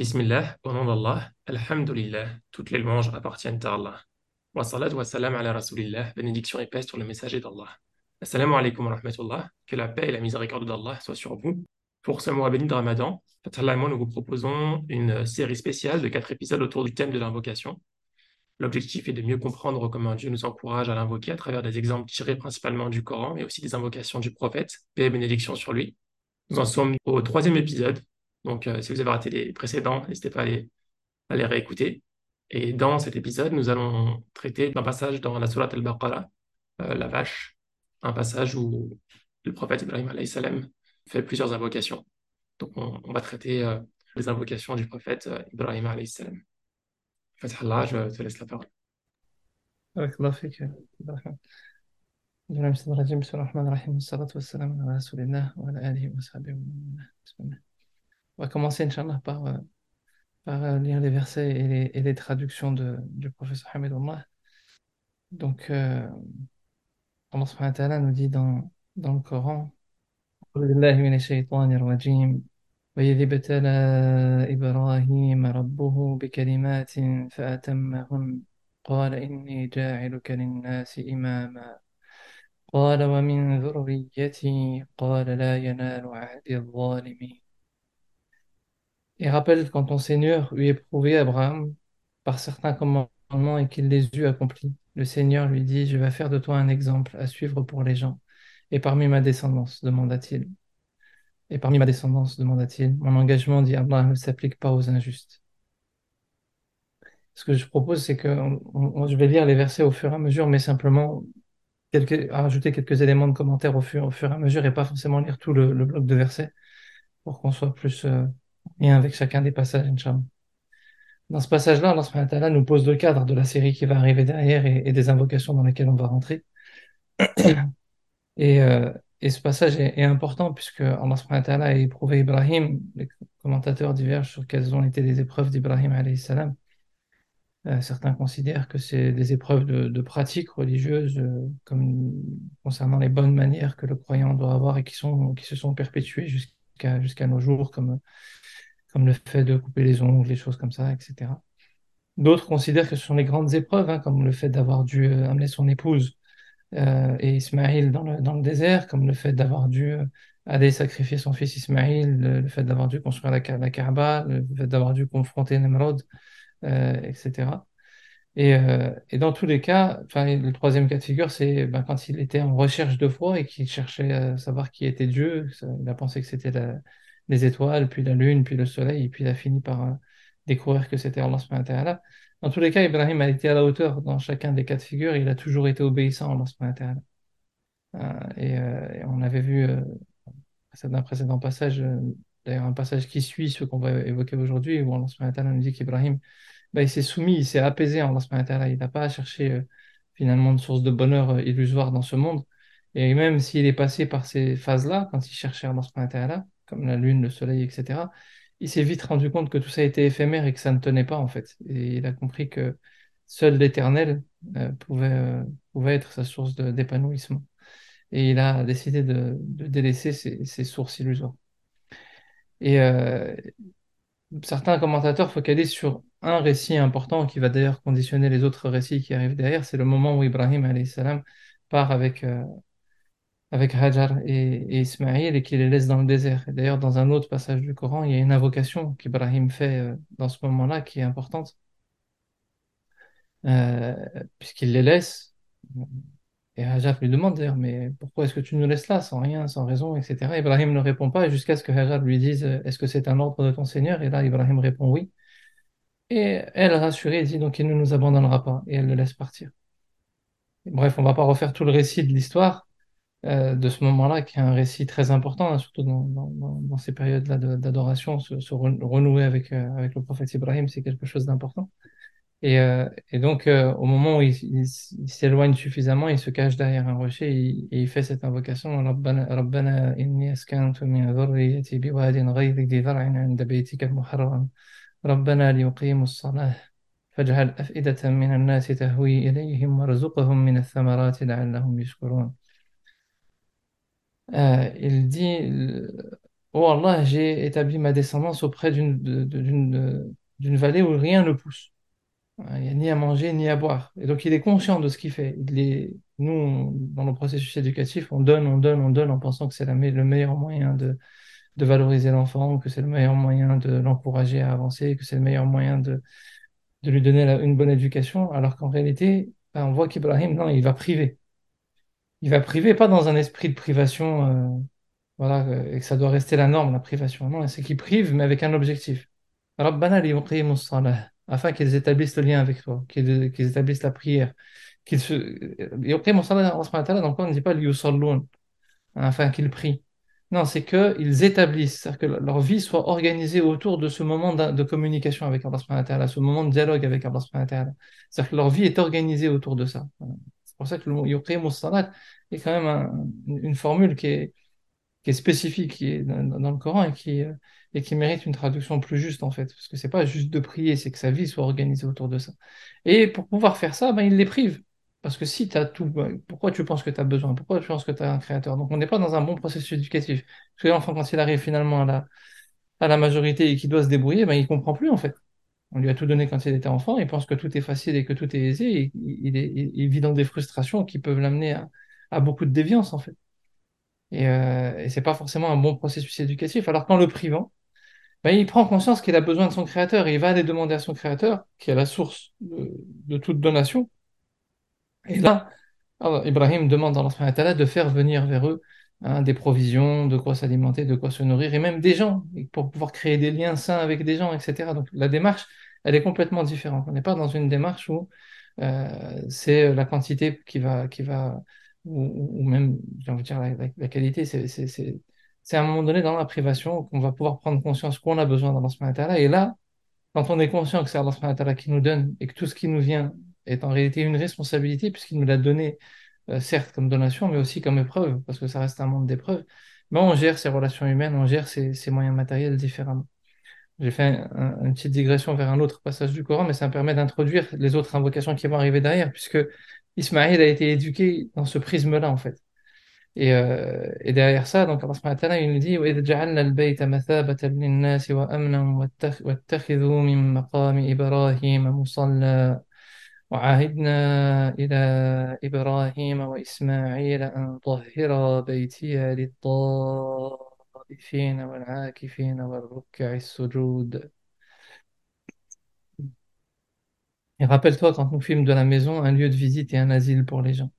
Bismillah, au nom d'Allah, Alhamdulillah, toutes les louanges appartiennent à Allah. Wa salat wa salam ala rasulillah, bénédiction et paix sur le messager d'Allah. Assalamu alaikum wa rahmatullah, que la paix et la miséricorde d'Allah soient sur vous. Pour ce mois béni de Ramadan, Fatah moi, nous vous proposons une série spéciale de quatre épisodes autour du thème de l'invocation. L'objectif est de mieux comprendre comment Dieu nous encourage à l'invoquer à travers des exemples tirés principalement du Coran, mais aussi des invocations du prophète, paix et bénédiction sur lui. Nous en sommes au troisième épisode, donc, euh, si vous avez raté les précédents, n'hésitez pas à les, réécouter. Et dans cet épisode, nous allons traiter d'un passage dans la Surat al-Baqarah, euh, la vache, un passage où le prophète Ibrahim salam fait plusieurs invocations. Donc, on, va traiter euh, les invocations du prophète Ibrahim salam. Allah, je te laisse la parole On va commencer, Inch'Allah, par, euh, par euh, lire les versets et les, et les traductions de, du professeur Hamidullah. Donc, euh, Allah subhanahu wa ta'ala nous dit dans, dans le Coran وإذ ابتلى إبراهيم ربه بكلمات فأتمهن قال إني جاعلك للناس إماما قال ومن ذريتي قال لا ينال عهد الظالمين et rappelle quand ton Seigneur eut éprouvé Abraham par certains commandements et qu'il les eut accomplis. Le Seigneur lui dit, je vais faire de toi un exemple à suivre pour les gens. Et parmi ma descendance, demanda-t-il. Et parmi ma descendance, demanda-t-il, mon engagement, dit Allah, ne s'applique pas aux injustes. Ce que je propose, c'est que je vais lire les versets au fur et à mesure, mais simplement rajouter quelques éléments de commentaire au fur, au fur et à mesure et pas forcément lire tout le, bloc de versets pour qu'on soit plus, euh, et avec chacun des passages, Inch'Allah. Dans ce passage-là, Allah nous pose le cadre de la série qui va arriver derrière et, des invocations dans lesquelles on va rentrer. Et, euh, ce passage est, important puisque Allah a éprouvé Ibrahim. Les commentateurs divergent sur quelles ont été les épreuves d'Ibrahim salam. Euh, certains considèrent que c'est des épreuves de, de pratiques religieuses, euh, concernant les bonnes manières que le croyant doit avoir et qui se sont perpétuées jusqu'à jusqu'à nos jours, comme comme le fait de couper les ongles, les choses comme ça, etc. D'autres considèrent que ce sont les grandes épreuves, hein, comme le fait d'avoir dû euh, amener son épouse euh, et Ismaïl dans le, dans le désert, comme le fait d'avoir dû euh, aller sacrifier son fils Ismaïl, le, fait d'avoir dû construire la, la Kaaba, le fait d'avoir dû confronter Nemrod, etc. Et, et, dans tous les cas, le troisième cas de figure, c'est ben, quand il était en recherche de foi et qu'il cherchait à savoir qui était Dieu, il a pensé que c'était la, les étoiles, puis la lune, puis le soleil, et puis il a fini par euh, découvrir que c'était Allah subhanahu Dans tous les cas, Ibrahim a été à la hauteur dans chacun des cas de figure, il a toujours été obéissant à Allah subhanahu euh, et, euh, et, on avait vu dans un précédent passage, d'ailleurs un passage qui suit ce qu'on va évoquer aujourd'hui, où Allah subhanahu nous dit qu'Ibrahim, bah, il s'est soumis, il s'est apaisé à Allah subhanahu il n'a pas cherché finalement une source de bonheur illusoire dans ce monde, et même s'il est passé par ces phases-là, quand il cherchait Allah subhanahu comme la lune, le soleil, etc., il s'est vite rendu compte que tout ça était éphémère et que ça ne tenait pas en fait. Et il a compris que seul l'éternel euh, pouvait, euh, pouvait être sa source d'épanouissement. Et il a décidé de, délaisser ces, sources illusoires. Et euh, certains commentateurs focalisent sur un récit important qui va d'ailleurs conditionner les autres récits qui arrivent derrière. C'est le moment où Ibrahim salam part avec, avec Hajar et, Ismaïl et qui les laisse dans le désert. D'ailleurs, dans un autre passage du Coran, il y a une invocation qu'Ibrahim fait euh, dans ce moment-là qui est importante, euh, puisqu'il les laisse. Et Hajar lui demande d'ailleurs, mais pourquoi est-ce que tu nous laisses là, sans rien, sans raison, etc. Ibrahim ne répond pas jusqu'à ce que Hajar lui dise, est-ce que c'est un ordre de ton Seigneur? Et là, Ibrahim répond oui. Et elle, rassurée, dit donc il ne nous abandonnera pas, et elle le laisse partir. bref, on va pas refaire tout le récit de l'histoire, euh, de ce moment-là, qui est un récit très important, hein, surtout dans, dans, ces périodes-là d'adoration, se, renouer avec, euh, avec le prophète Ibrahim, c'est quelque chose d'important. Et, euh, et, donc, au moment où il, s'éloigne suffisamment, il se cache derrière un rocher et, il fait cette invocation ربنا إني أسكنت من ذريتي بواد غير ذي ذرع عند بيتك المحرم ربنا ليقيموا الصلاة فاجعل أفئدة من الناس تهوي إليهم وارزقهم من الثمرات لعلهم يشكرون euh, il dit Oh Allah, j'ai établi ma descendance auprès d'une vallée où rien ne pousse. Hein, Il n'y a ni à manger ni à boire. Et donc il est conscient de ce qu'il fait. Il est... Nous, dans nos processus éducatifs, on donne, on donne, on donne en pensant que c'est le meilleur moyen de, de valoriser l'enfant, que c'est le meilleur moyen de l'encourager à avancer, que c'est le meilleur moyen de, de lui donner une bonne éducation, alors qu'en réalité, ben, on voit qu'Ibrahim, non, il va priver. Il va priver, pas dans un esprit de privation, euh, voilà, euh, et que ça doit rester la norme, la privation. Non, c'est qu'il prive, mais avec un objectif. Rabbana afin qu'ils établissent le lien avec toi, qu'ils établissent la prière. Qu'ils se... Allah subhanahu wa ta'ala, donc on ne dit pas li yusallun, afin qu'ils prient. Non, c'est qu'ils établissent, c'est-à-dire que leur vie soit organisée autour de ce moment de communication avec Allah ce moment de dialogue avec Allah. C'est-à-dire que leur vie est organisée autour de ça. Pour ça que le s-salat est quand même un- une formule qui est, qui est spécifique, qui est dans, dans le Coran et qui, euh, et qui mérite une traduction plus juste en fait. Parce que c'est pas juste de prier, c'est que sa vie soit organisée autour de ça. Et pour pouvoir faire ça, ben, il les prive. Parce que si tu as tout, ben, pourquoi tu penses que tu as besoin? Pourquoi tu penses que tu as un créateur? Donc on n'est pas dans un bon processus éducatif. Parce que l'enfant, quand il arrive finalement à la, à la majorité et qu'il doit se débrouiller, ben, il comprend plus en fait. On lui a tout donné quand il était enfant, il pense que tout est facile et que tout est aisé, il, vit dans des frustrations qui peuvent l'amener à, beaucoup de déviance en fait. Et, euh, et c'est pas forcément un bon processus éducatif. Alors qu'en le privant, ben, il prend conscience qu'il a besoin de son créateur et il va aller demander à son créateur, qui est la source de, toute donation. Et là, Ibrahim demande à Allah de faire venir vers eux hein, des provisions, de quoi s'alimenter, de quoi se nourrir, et même des gens, pour pouvoir créer des liens sains avec des gens, etc. Donc la démarche, elle est complètement différente. On n'est pas dans une démarche où euh, c'est la quantité qui va, qui va ou, même, j'ai envie de dire, la, qualité, c'est à un moment donné dans la privation qu'on va pouvoir prendre conscience qu'on a besoin d'Allah subhanahu wa. Et là, quand on est conscient que c'est Allah subhanahu wa qui nous donne et que tout ce qui nous vient est en réalité une responsabilité, puisqu'il nous l'a donné, euh, certes comme donation, mais aussi comme épreuve, parce que ça reste un monde d'épreuves. Mais on gère ces relations humaines, on gère ces, moyens matériels différemment. J'ai fait un, une petite digression vers un autre passage du Coran, mais ça me permet d'introduire les autres invocations qui vont arriver derrière, puisque Ismaël a été éduqué dans ce prisme-là, en fait. Et, euh, derrière ça, donc Allah il nous dit wa وعهدنا إلى إبراهيم وإسماعيل أن طهرا بيتي للطائفين والعاكفين والركع السجود Et rappelle-toi quand nous fîmes de la maison un lieu de visite et un asile pour les gens.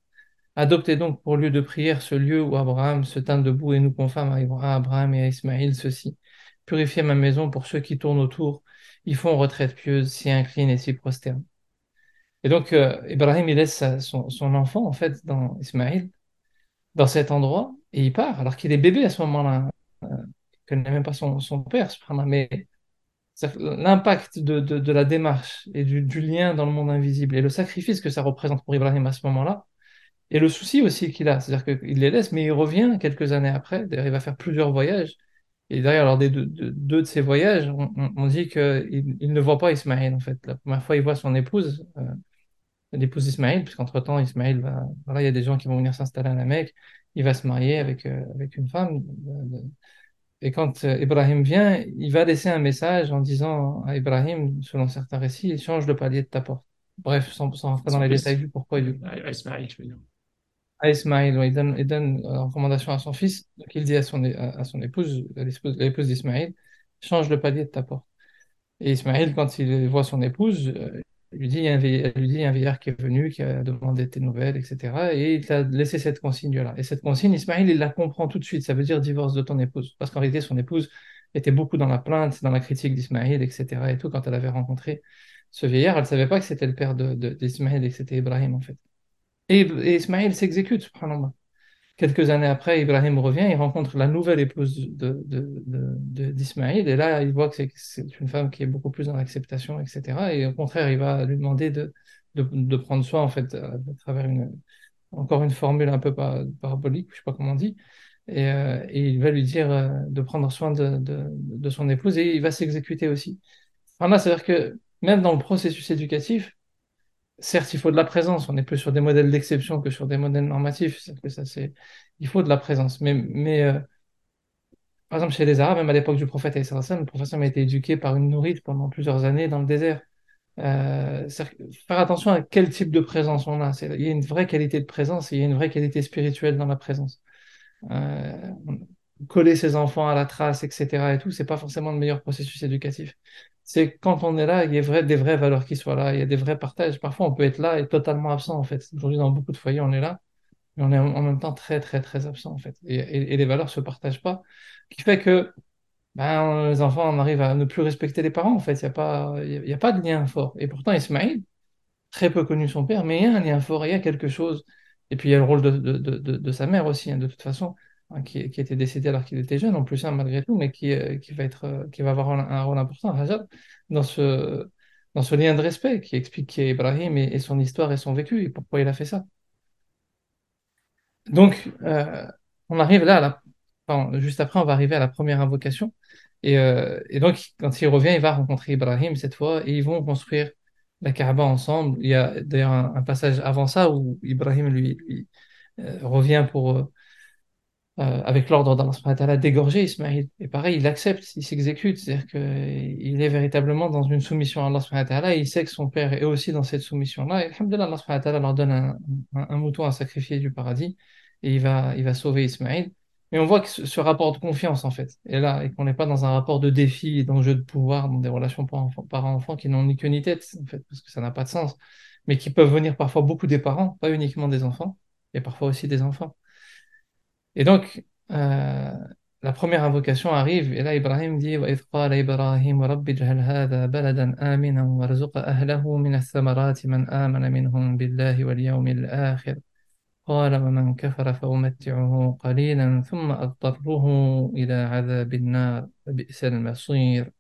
Adoptez donc pour lieu de prière ce lieu où Abraham se tint debout et nous confirme à Abraham et à Ismaïl ceci. Purifiez ma maison pour ceux qui tournent autour, ils font retraite pieuse, s'y inclinent et s'y prosternent. Et donc, euh, Ibrahim, il laisse son, enfant, en fait, dans Ismaïl, dans cet endroit, et il part, alors qu'il est bébé à ce moment-là. Euh, il connaît même pas son, son père, mais l'impact de, la démarche et du, lien dans le monde invisible et le sacrifice que ça représente pour Ibrahim à ce moment-là, et le souci aussi qu'il a, c'est-à-dire qu'il les laisse, mais il revient quelques années après, d'ailleurs, il va faire plusieurs voyages, et d'ailleurs, lors des deux, de ces voyages, on dit qu'il il ne voit pas Ismaël, en fait. La première fois, il voit son épouse, euh, l'épouse d'Ismaël, puisqu'entre-temps, Ismaël va, voilà, il y a des gens qui vont venir s'installer à la Mecque, il va se marier avec, euh, avec une femme. Et quand euh, Ibrahim vient, il va laisser un message en disant à Ibrahim, selon certains récits, change le palier de ta porte. Bref, sans, sans rentrer dans les détails du pourquoi comment. À Ismaël, je veux dire. À Ismaël, ouais, il donne, il donne euh, recommandation à son fils, donc il dit à son, à, son épouse, à l'épouse d'Ismaël, change le palier de ta porte. Et Ismaël, quand il voit son épouse, euh, il il lui dit, un vieillard qui est venu, qui a demandé tes nouvelles, etc. Et il t'a laissé cette consigne-là. Et cette consigne, Ismaël, il la comprend tout de suite. Ça veut dire divorce de ton épouse. Parce qu'en réalité, son épouse était beaucoup dans la plainte, dans la critique d'Ismaël, etc. Et tout, quand elle avait rencontré ce vieillard, elle ne savait pas que c'était le père d'Ismaël et que c'était Ibrahim, en fait. Et, et Ismaël s'exécute, subhanallah. Quelques années après, Ibrahim revient, il rencontre la nouvelle épouse de, d'Ismaïl, et là, il voit que c'est, une femme qui est beaucoup plus dans l'acceptation, etc. Et au contraire, il va lui demander de, de, de prendre soin, en fait, à, travers une, encore une formule un peu par- parabolique, je sais pas comment on dit, et, euh, il va lui dire euh, de prendre soin de, de, de son épouse, et il va s'exécuter aussi. Enfin, là, c'est-à-dire que même dans le processus éducatif, certes, il faut de la présence. On est plus sur des modèles d'exception que sur des modèles normatifs. Que ça, c'est, il faut de la présence. Mais, mais euh, par exemple, chez les Arabes, même à l'époque du prophète, le prophète a été éduqué par une nourrice pendant plusieurs années dans le désert. Euh, faire attention à quel type de présence on a. Il y a une vraie qualité de présence et il y a une vraie qualité spirituelle dans la présence. Euh, coller ses enfants à la trace, etc. et tout, c'est pas forcément le meilleur processus éducatif. C'est quand on est là, il y a des vraies valeurs qui soient là, il y a des vrais partages. Parfois, on peut être là et totalement absent, en fait. Aujourd'hui, dans beaucoup de foyers, on est là, mais on est en même temps très, très, très absent, en fait. Et, les valeurs se partagent pas. Ce qui fait que ben, les enfants, on arrive à ne plus respecter les parents, en fait. Il n'y a pas, y a, pas de lien fort. Et pourtant, Ismaïl, très peu connu son père, mais il y a un lien fort, il y a quelque chose. Et puis il y a le rôle de, de, de, de- de sa mère aussi, hein, de toute façon, hein, qui, qui était décédée alors qu'il était jeune, en plus, hein, malgré tout, mais qui, euh, va être, euh, qui va avoir un, rôle important, Hajar, dans ce, dans ce lien de respect, qui explique qui est Ibrahim et, son histoire et son vécu, et pourquoi il a fait ça. Donc, euh, on arrive là, juste après, on va arriver à la première invocation. Et, donc, quand il revient, il va rencontrer Ibrahim cette fois, et ils vont construire la Kaaba ensemble. Il y a d'ailleurs un, passage avant ça où Ibrahim lui, revient pour, euh, euh, avec l'ordre d'Allah d'égorger Ismaïl. Et pareil, il accepte, il s'exécute, c'est-à-dire qu'il est véritablement dans une soumission à Allah et il sait que son père est aussi dans cette soumission-là, et Allah leur donne un, un- mouton à sacrifier du paradis, et il va, il va sauver Ismaïl. Mais on voit que ce, rapport de confiance, en fait, est là, et qu'on n'est pas dans un rapport de défi, et d'enjeu de pouvoir, dans des relations parents-enfants qui n'ont ni queue ni tête, en fait, parce que ça n'a pas de sens, mais qui peuvent venir parfois beaucoup des parents, pas uniquement des enfants, et parfois aussi des enfants. Et donc, euh, la première invocation arrive, et là, Ibrahim dit وَإِذْ قَالَ إِبْرَاهِيمُ رَبِّ اجْعَلْ هَذَا بَلَدًا آمِنًا وَارْزُقْ أَهْلَهُ مِنَ الثَّمَرَاتِ مَنْ آمَنَ مِنْهُمْ بِاللَّهِ وَالْيَوْمِ الْآخِرِ قال ومن كفر فأمتعه قليلا ثم أضطره إلى عذاب النار فبئس المصير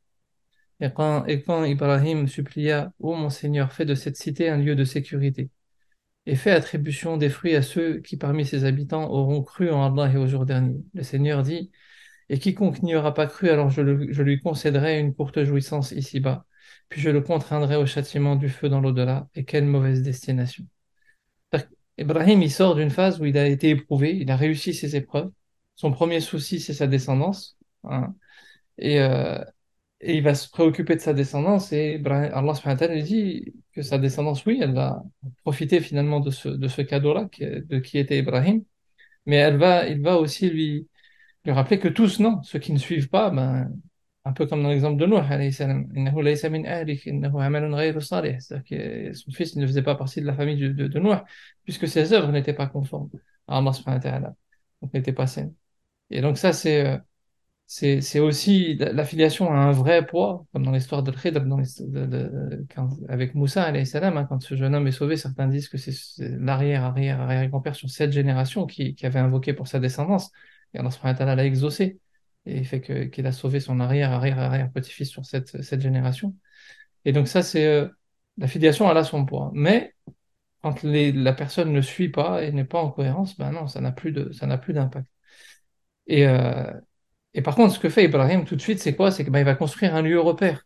Et quand, et quand Ibrahim supplia, Ô mon Seigneur, fais de cette cité un lieu de sécurité, et fais attribution des fruits à ceux qui parmi ses habitants auront cru en Allah et au jour dernier. Le Seigneur dit, Et quiconque n'y aura pas cru, alors je, lui concéderai une courte jouissance ici-bas, puis je le contraindrai au châtiment du feu dans l'au-delà, et quelle mauvaise destination. Ibrahim, il sort d'une phase où il a été éprouvé, il a réussi ses épreuves. Son premier souci, c'est sa descendance. hein. Et, euh, et il va se préoccuper de sa descendance. Et Allah subhanahu dit que sa descendance, oui, elle va profiter finalement de ce, de ce cadeau-là, de qui était Ibrahim. Mais elle va, il va aussi lui, lui rappeler que tous, non, ceux qui ne suivent pas, ben, un peu comme dans l'exemple de. C'est-à-dire que son fils ne faisait pas partie de la famille de, de, de Nuh, puisque ses œuvres n'étaient pas conformes à Allah subhanahu n'étaient pas saines. Et donc ça, c'est euh, c'est aussi l'affiliation à un vrai poids, comme dans l'histoire de Khidr, dans de, avec Moussa, alayhi salam, hein, quand ce jeune homme est sauvé, certains disent que c'est l'arrière, arrière, arrière-grand-père sur cette génération qui, qui avait invoqué pour sa descendance, et Allah subhanahu wa ta'ala l'a exaucé, et il fait qu'il a sauvé son arrière, arrière, arrière-petit-fils sur cette, cette génération. Et donc ça, c'est euh, l'affiliation, a son poids. Mais quand les- la personne ne suit pas et n'est pas en cohérence, ben non, ça n'a plus de, ça n'a plus d'impact. Et, euh, et par contre, ce que fait Ibrahim tout de suite, c'est quoi? C'est qu'il va construire un lieu repère.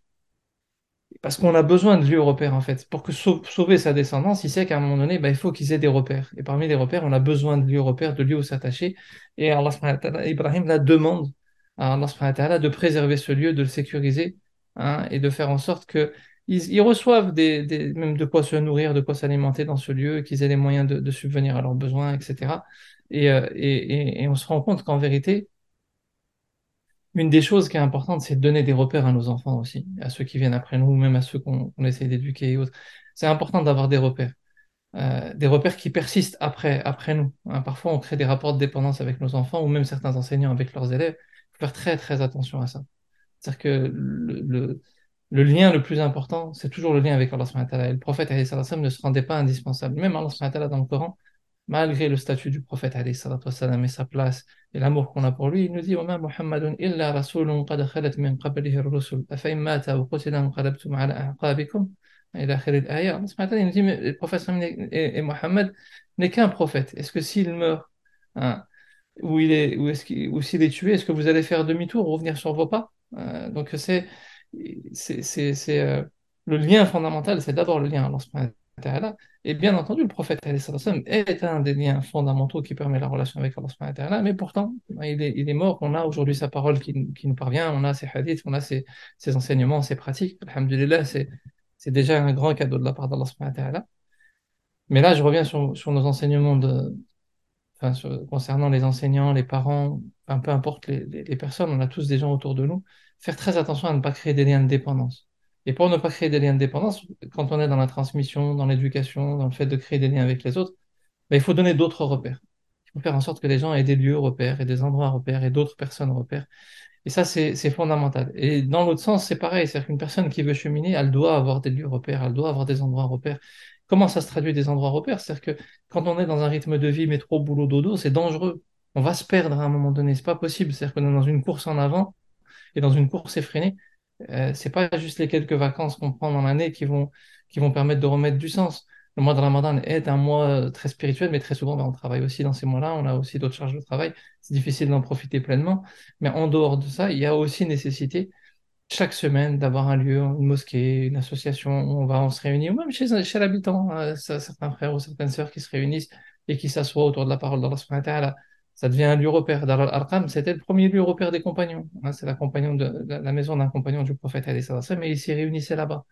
Parce qu'on a besoin de lieux repères, en fait. Pour que sau- sauver sa descendance, il sait qu'à un moment donné, bah, il faut qu'ils aient des repères. Et parmi les repères, on a besoin de lieux repères, de lieux où s'attacher. Et Allah Ibrahim la demande à Allah de préserver ce lieu, de le sécuriser, hein, et de faire en sorte que ils, ils reçoivent même de quoi se nourrir, de quoi s'alimenter dans ce lieu, qu'ils aient les moyens de, subvenir à leurs besoins, etc. Et, euh, et on se rend compte qu'en vérité, une des choses qui est importante, c'est de donner des repères à nos enfants aussi, à ceux qui viennent après nous, ou même à ceux qu'on qu'on essaie d'éduquer et autres. C'est important d'avoir des repères, euh, des repères qui persistent après, après nous. hein. Parfois, on crée des rapports de dépendance avec nos enfants, ou même certains enseignants avec leurs élèves. Il faut faire très, très attention à ça. C'est-à-dire que le, le, le lien le plus important, c'est toujours le lien avec Allah. Et le prophète ne se rendait pas indispensable. Même Allah dans le Coran, malgré le statut du prophète alayhi salatu wassalam, et sa place et l'amour qu'on a pour lui, il nous dit وَمَا مُحَمَّدٌ إِلَّا رَسُولٌ قَدْ خَلَتْ مِنْ قَبْلِهِ الرُّسُلُ أَفَإِنْ مَاتَ أَوْ قُتِلَ انقلبتم على أعقابكم إلى آخر الآية. Allah subhanahu wa ta'ala, il nous dit mais le prophète sallam n'est- et, et Mohammed n'est qu'un prophète. Est-ce que s'il meurt hein, ou il est ou est-ce qu'il- ou s'il est tué, est-ce que vous allez faire demi-tour, revenir sur vos pas? Euh, donc c'est c'est c'est c'est, euh, le lien fondamental, c'est d'abord le lien à Allah subhanahu wa et bien entendu, le prophète est un des liens fondamentaux qui permet la relation avec Allah ta'ala, mais pourtant, il est, il est mort, on a aujourd'hui sa parole qui, qui nous parvient, on a ses hadiths, on a ses, ses enseignements, ses pratiques. Alhamdulillah, c'est, c'est déjà un grand cadeau de la part d'Allah ta'ala. Mais là, je reviens sur, sur nos enseignements concernant les enseignants, les parents, enfin, peu importe les personnes, on a tous des gens autour de nous, faire très attention à ne pas créer des liens de dépendance. Et pour ne pas créer des liens de dépendance, quand on est dans la transmission, dans l'éducation, dans le fait de créer des liens avec les autres, ben, il faut donner d'autres repères. Il faut faire en sorte que les gens aient des lieux repères et des endroits repères et d'autres personnes repères. Et ça, c'est fondamental. Et dans l'autre sens, c'est pareil. C'est-à-dire qu'une personne qui veut cheminer, elle doit avoir des lieux repères, elle doit avoir des endroits repères. Comment ça se traduit des endroits repères? C'est-à-dire que quand on est dans un rythme de vie métro, boulot, dodo, c'est dangereux. On va se perdre à un moment donné. C'est pas possible. C'est-à-dire qu'on est dans une course en avant et dans une course effrénée. Euh, c'est pas juste les quelques vacances qu'on prend dans l'année qui vont, qui vont permettre de remettre du sens. Le mois de Ramadan est un mois euh, très spirituel, mais très souvent, ben, on travaille aussi dans ces mois-là. On a aussi d'autres charges de travail. C'est difficile d'en profiter pleinement. Mais en dehors de ça, il y a aussi nécessité chaque semaine d'avoir un lieu, une mosquée, une association où on va, se réunit, ou même chez, chez l'habitant, euh, ça- certains frères ou certaines sœurs qui se réunissent et qui s'assoient autour de la parole d'Allah. Ça devient un lieu repère. Dar al-Arqam, c'était le premier lieu repère des compagnons. hein, c'est la, compagnon de, la, maison d'un compagnon du prophète, mais ils s'y réunissaient là-bas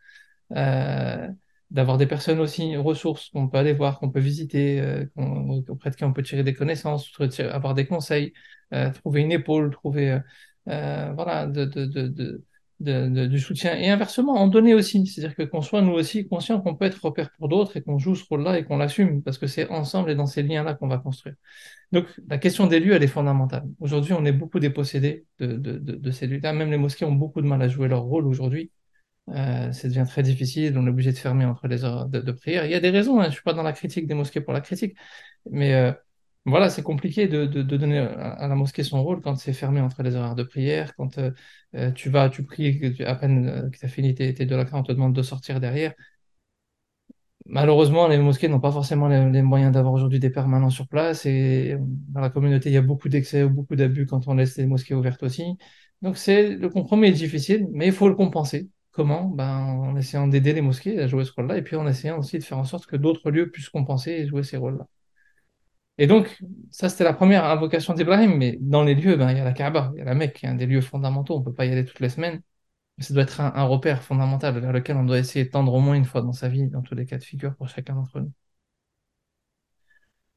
euh, d'avoir des personnes aussi ressources qu'on peut aller voir, qu'on peut visiter, euh, qu'on- auprès de qui on peut tirer des connaissances, avoir des conseils, euh, trouver une épaule, trouver euh, euh, voilà, de, de, de, de, de- du soutien. Et inversement, en donner aussi. C'est-à-dire que qu'on soit nous aussi conscients qu'on peut être repère pour d'autres et qu'on joue ce rôle-là et qu'on l'assume, parce que c'est ensemble et dans ces liens-là qu'on va construire. Donc, la question des lieux, elle est fondamentale. Aujourd'hui, on est beaucoup dépossédés de, de, de, ces lieux-là. Même les mosquées ont beaucoup de mal à jouer leur rôle aujourd'hui. Euh, ça devient très difficile, on est obligé de fermer entre les heures de, de prière. Il y a des raisons, hein, je ne suis pas dans la critique des mosquées pour la critique, mais euh, voilà, c'est compliqué de, donner à, la mosquée son rôle quand c'est fermé entre les horaires de prière, quand euh, euh, tu vas, tu pries, à peine euh, que tu as fini tes, tes deux on te demande de sortir derrière. Malheureusement, les mosquées n'ont pas forcément les, moyens d'avoir aujourd'hui des permanents sur place et dans la communauté, il y a beaucoup d'excès ou beaucoup d'abus quand on laisse les mosquées ouvertes aussi. Donc le compromis est difficile, mais il faut le compenser. Comment? Ben, en essayant d'aider les mosquées à jouer ce rôle-là et puis en essayant aussi de faire en sorte que d'autres lieux puissent compenser et jouer ces rôles-là. Et donc, ça c'était la première invocation d'Ibrahim, mais dans les lieux, ben, il y a la Kaaba, il y a la Mecque, qui est un des lieux fondamentaux, on ne peut pas y aller toutes les semaines. Ça doit être un, un repère fondamental vers lequel on doit essayer de tendre au moins une fois dans sa vie, dans tous les cas de figure pour chacun d'entre nous.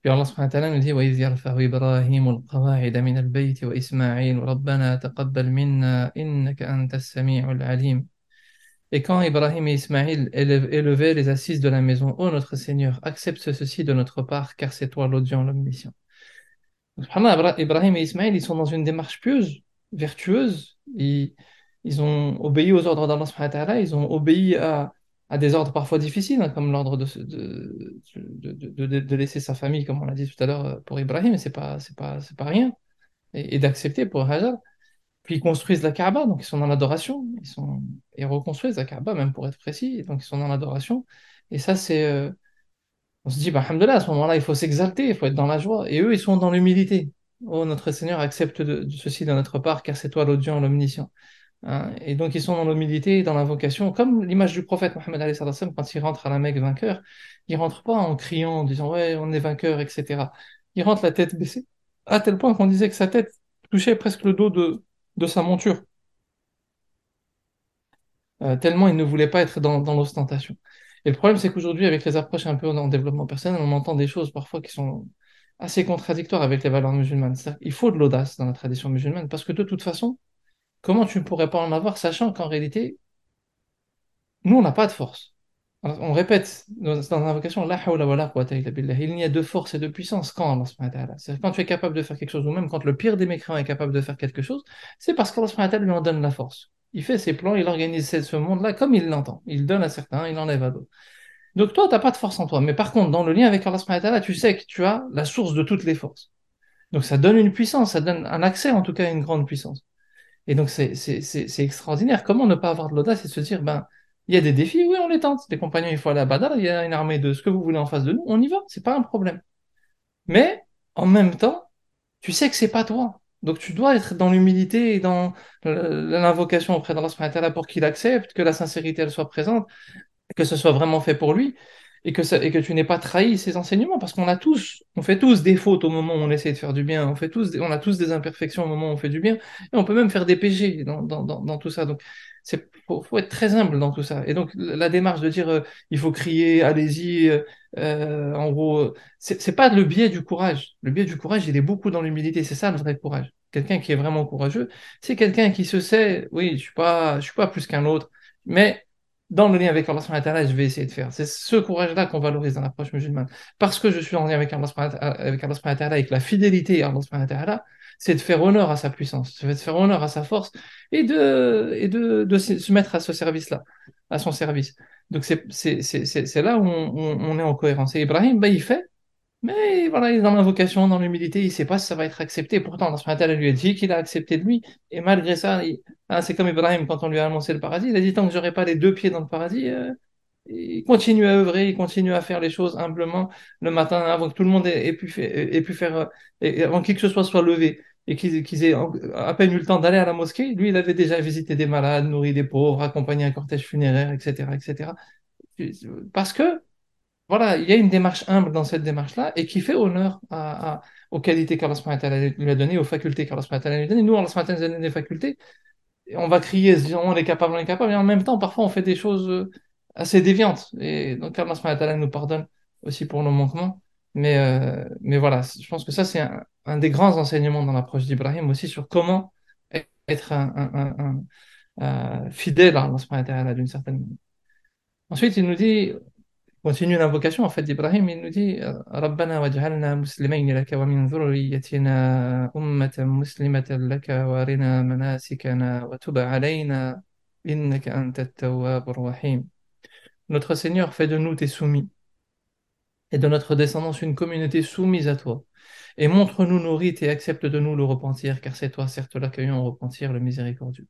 Puis Allah subhanahu wa ta'ala nous dit وَإِذْ يَرْفَعُ إِبْرَاهِيمُ الْقَوَاعِدَ مِنَ الْبَيْتِ وَإِسْمَاعِيلُ رَبَّنَا تَقَبَّلْ مِنَّا إِنَّكَ أَنْتَ السَّمِيعُ الْعَلِيمُ et quand Ibrahim et Ismaïl élevaient les assises de la maison, Ô notre Seigneur, accepte ceci de notre part, car c'est toi l'audient, l'omniscient. Ibrahim et Ismaël, ils sont dans une démarche pieuse, vertueuse. Ils, ils ont obéi aux ordres d'Allah ils ont obéi à, à des ordres parfois difficiles, hein, comme l'ordre de, de, de, de, laisser sa famille, comme on l'a dit tout à l'heure euh, pour Ibrahim, c'est pas, pas, pas rien, et, et d'accepter pour Hajar. Puis ils construisent la Kaaba, donc ils sont dans l'adoration, ils sont, ils reconstruisent la Kaaba, même pour être précis, donc ils sont dans l'adoration. Et ça, c'est, euh, on se dit, bah, à ce moment-là, il faut s'exalter, il faut être dans la joie. Et eux, ils sont dans l'humilité. Oh, notre Seigneur, accepte de, ceci de notre part, car c'est toi l'audient, l'omniscient. Hein, Et donc, ils sont dans l'humilité, dans l'invocation, comme l'image du prophète Mohammed quand il rentre à la Mecque vainqueur, il rentre pas en criant, en disant, ouais, on est vainqueur, etc. Il rentre la tête baissée, à tel point qu'on disait que sa tête touchait presque le dos de, de sa monture, euh, tellement il ne voulait pas être dans, dans l'ostentation. Et le problème, c'est qu'aujourd'hui, avec les approches un peu en développement personnel, on entend des choses parfois qui sont assez contradictoires avec les valeurs musulmanes. Qu'il faut de l'audace dans la tradition musulmane, parce que de toute façon, comment tu ne pourrais pas en avoir, sachant qu'en réalité, nous, on n'a pas de force. On répète dans, l'invocation, La. Il n'y a de force et de puissance quand Allah. C'est-à-dire quand tu es capable de faire quelque chose, ou même quand le pire des mécréants est capable de faire quelque chose, c'est parce qu'Allah lui en donne la force. Il fait ses plans, il organise ce monde-là comme il l'entend. Il donne à certains, il enlève à d'autres. Donc toi, tu n'as pas de force en toi. Mais par contre, dans le lien avec Allah tu sais que tu as la source de toutes les forces. Donc ça donne une puissance, ça donne un accès en tout cas à une grande puissance. Et donc, c'est c'est- c'est- c'est extraordinaire. Comment ne pas avoir de l'audace et se dire, ben, il y a des défis, oui, on les tente. Les compagnons, il faut aller à Badr, il y a une armée de ce que vous voulez en face de nous, on y va, c'est pas un problème. Mais, en même temps, tu sais que c'est pas toi. Donc, tu dois être dans l'humilité et dans l'invocation auprès d'Allah wa ta'ala pour qu'il accepte, que la sincérité, elle soit présente, que ce soit vraiment fait pour lui. et que, tu n'aies pas trahi ces enseignements, parce qu'on a tous, on fait tous des fautes au moment où on essaie de faire du bien, on, fait tous, on a tous des imperfections au moment où on fait du bien, et on peut même faire des péchés dans, dans tout ça. Donc, c'est faut, être très humble dans tout ça. Et donc, la démarche de dire euh, il faut crier, allez-y, euh, euh en gros, c'est pas le biais du courage. Le biais du courage, il est beaucoup dans l'humilité. C'est ça le vrai courage. Quelqu'un qui est vraiment courageux, c'est quelqu'un qui se sait, oui, je suis pas, je suis pas plus qu'un autre, mais dans le lien avec Allah, je vais essayer de faire. C'est ce courage-là qu'on valorise dans l'approche musulmane. Parce que je suis en lien avec Allah, avec Allah, avec la fidélité à Allah, c'est de faire honneur à sa puissance, c'est de faire honneur à sa force et de, et de, se mettre à ce service-là, à son service. Donc c'est là où on, on, est en cohérence. Et Ibrahim, bah, il fait, mais voilà, il est dans l'invocation, dans l'humilité, il ne sait pas si ça va être accepté. Pourtant, dans ce matin, elle lui a dit qu'il a accepté de lui. Et malgré ça, ah, c'est comme Ibrahim quand on lui a annoncé le paradis. Il a dit tant que j'aurai pas les deux pieds dans le paradis, euh, il continue à œuvrer, il continue à faire les choses humblement le matin avant que tout le monde ait, pu, ait pu, faire, euh, et avant qui que ce soit soit levé et qu'ils aient à peine eu le temps d'aller à la mosquée. Lui, il avait déjà visité des malades, nourri des pauvres, accompagné un cortège funéraire, etc., etc. Parce que voilà, il y a une démarche humble dans cette démarche-là et qui fait honneur à, aux qualités qu'Allah lui a données, aux facultés qu'Allah lui a données. Nous, Allah nous a donné des facultés. Et on va crier, on est capable, on est capable, et en même temps, parfois, on fait des choses euh, assez déviantes. Et donc, Allah nous pardonne aussi pour nos manquements. Mais, euh, mais voilà, je pense que ça, c'est un, des grands enseignements dans l'approche d'Ibrahim aussi sur comment être un, un, fidèle à Allah d'une certaine manière. Ensuite, il nous dit continue l'invocation en fait d'Ibrahim, il nous dit Rabbana waj'alna muslimayn laka wa min dhurriyyatina ummatan muslimatan laka wa arina manasikana wa tub alayna innaka antat tawwabur rahim. Notre Seigneur, fais de nous tes soumis et de notre descendance une communauté soumise à toi. Et montre-nous nos rites et accepte de nous le repentir, car c'est toi, certes, l'accueillant au repentir, le miséricordieux.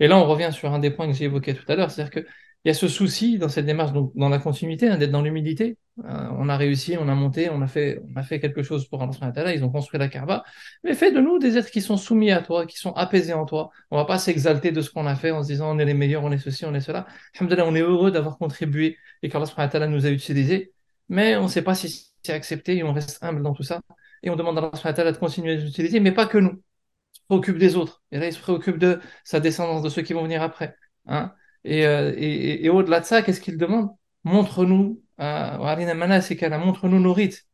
Et là, on revient sur un des points que j'ai évoqué tout à l'heure, c'est-à-dire que il y a ce souci dans cette démarche, donc dans la continuité, hein, d'être dans l'humilité. Euh, on a réussi, on a monté, on a fait, on a fait quelque chose pour Allah. Ils ont construit la Kaaba. Mais fais de nous des êtres qui sont soumis à toi, qui sont apaisés en toi. On va pas s'exalter de ce qu'on a fait en se disant on est les meilleurs, on est ceci, on est cela. on est heureux d'avoir contribué et qu'Allah nous a utilisés. Mais on ne sait pas si c'est accepté et on reste humble dans tout ça. Et on demande à Allah de continuer à les utiliser, mais pas que nous. Il se préoccupe des autres. Et là, il se préoccupe de sa descendance, de ceux qui vont venir après. Hein euh, et, au-delà de ça, qu'est-ce qu'il demande? Montre-nous, euh, montre-nous nos rites.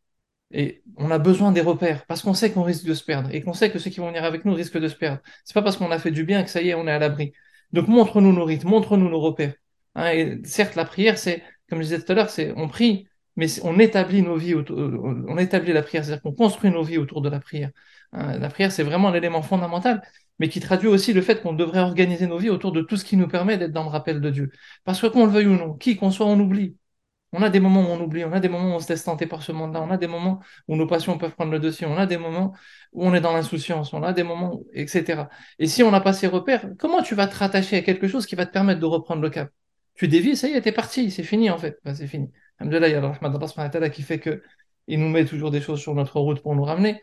Et on a besoin des repères, parce qu'on sait qu'on risque de se perdre, et qu'on sait que ceux qui vont venir avec nous risquent de se perdre. C'est pas parce qu'on a fait du bien que ça y est, on est à l'abri. Donc montre-nous nos rites, montre-nous nos repères. Hein, certes, la prière, c'est, comme je disais tout à l'heure, c'est on prie, mais on établit nos vies, autour, on établit la prière, c'est-à-dire qu'on construit nos vies autour de la prière. Hein, la prière, c'est vraiment l'élément fondamental mais qui traduit aussi le fait qu'on devrait organiser nos vies autour de tout ce qui nous permet d'être dans le rappel de Dieu. Parce que qu'on le veuille ou non, qui qu'on soit, on oublie. On a des moments où on oublie, on a des moments où on se laisse tenter par ce monde-là, on a des moments où nos passions peuvent prendre le dessus, on a des moments où on est dans l'insouciance, on a des moments, etc. Et si on n'a pas ces repères, comment tu vas te rattacher à quelque chose qui va te permettre de reprendre le cap? Tu dévies, ça y est, t'es parti, c'est fini en fait. c'est fini. Alhamdulillah, il y a le qui fait que il nous met toujours des choses sur notre route pour nous ramener.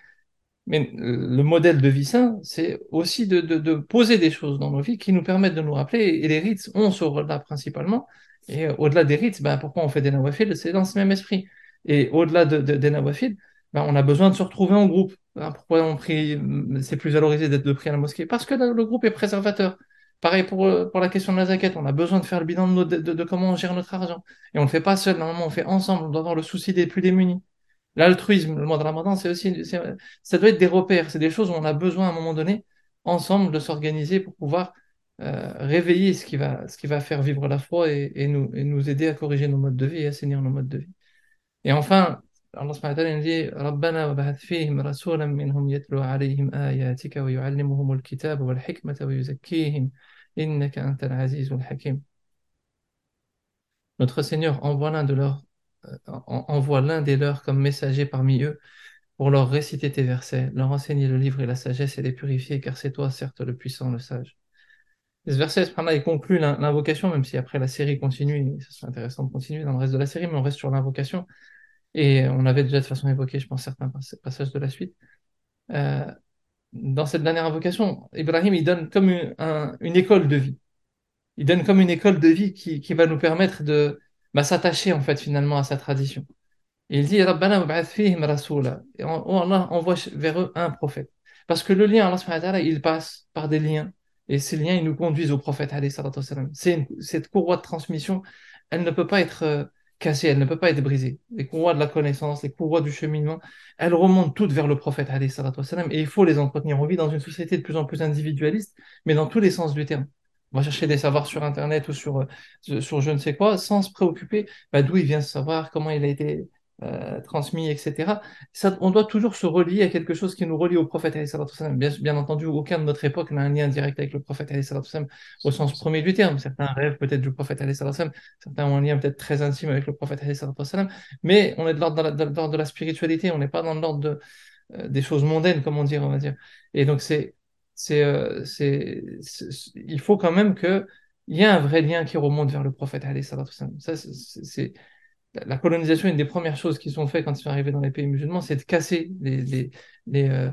Mais le modèle de vie sain, c'est aussi de, de, de, poser des choses dans nos vies qui nous permettent de nous rappeler, et les rites ont ce rôle-là principalement. Et au-delà des rites, ben, pourquoi on fait des nawafil? C'est dans ce même esprit. Et au-delà de, des nawafil, ben, on a besoin de se retrouver en groupe. Hein, pourquoi on prie C'est plus valorisé d'être de prier à la mosquée? Parce que le groupe est préservateur. Pareil pour, pour la question de la zakat, on a besoin de faire le bilan de, de, de comment on gère notre argent. Et on ne le fait pas seul, normalement on fait ensemble, on doit avoir le souci des plus démunis. L'altruisme, le mois de Ramadan, c'est aussi, ça doit être des repères, c'est des choses où on a besoin à un moment donné, ensemble, de s'organiser pour pouvoir euh, réveiller ce qui, va, ce qui va faire vivre la foi et, nous, et nous aider à corriger nos modes de vie et à assainir nos modes de vie. Et enfin, Allah subhanahu wa ta'ala nous dit ربنا وبعث فيهم رسولا منهم يتلو عليهم آياتك ويعلمهم الكتاب والحكمة ويزكيهم إنك أنت العزيز الحكيم. Notre Seigneur envoie l'un de leurs euh, envoie l'un des leurs comme messager parmi eux pour leur réciter tes versets, leur enseigner le livre et la sagesse et les purifier, car c'est toi, certes, le puissant, le sage. ce verset, là, il conclut l'invocation, même si après la série continue, ce serait intéressant de continuer dans le reste de la série, mais on reste sur l'invocation. Et on avait déjà de façon évoqué, je pense, certains passages de la suite. Euh, dans cette dernière invocation, Ibrahim, il donne comme une, école de vie. Il donne comme une école de vie qui, qui va nous permettre de, bah, s'attacher en fait finalement à sa tradition. Il dit, Rabbana. Et on- oh Allah envoie vers eux un prophète. Parce que le lien, Allah il passe par des liens. Et ces liens, ils nous conduisent au prophète. C'est cette courroie de transmission, elle ne peut pas être euh, cassée, elle ne peut pas être brisée. Les courroies de la connaissance, les courroies du cheminement, elles remontent toutes vers le prophète. Et il faut les entretenir. On vit dans une société de plus en plus individualiste, mais dans tous les sens du terme. On va chercher des savoirs sur Internet ou sur, euh, sur je ne sais quoi, sans se préoccuper bah, d'où il vient ce savoir, comment il a été euh, transmis, etc. Ça, on doit toujours se relier à quelque chose qui nous relie au prophète. Bien, bien entendu, aucun de notre époque n'a un lien direct avec le prophète au sens premier du terme. Certains rêvent peut-être du prophète, certains ont un lien peut-être très intime avec le prophète, mais on est de l'ordre de, la- spiritualité, on n'est pas dans l'ordre de, euh, des choses mondaines, comme on dit, on va dire. Et donc, c'est, c'est, euh, c'est, il faut quand même que il y ait un vrai lien qui remonte vers le prophète. Ça, c'est, la colonisation, une des premières choses qu'ils ont fait quand ils sont arrivés dans les pays musulmans, c'est de casser les, les, les, euh,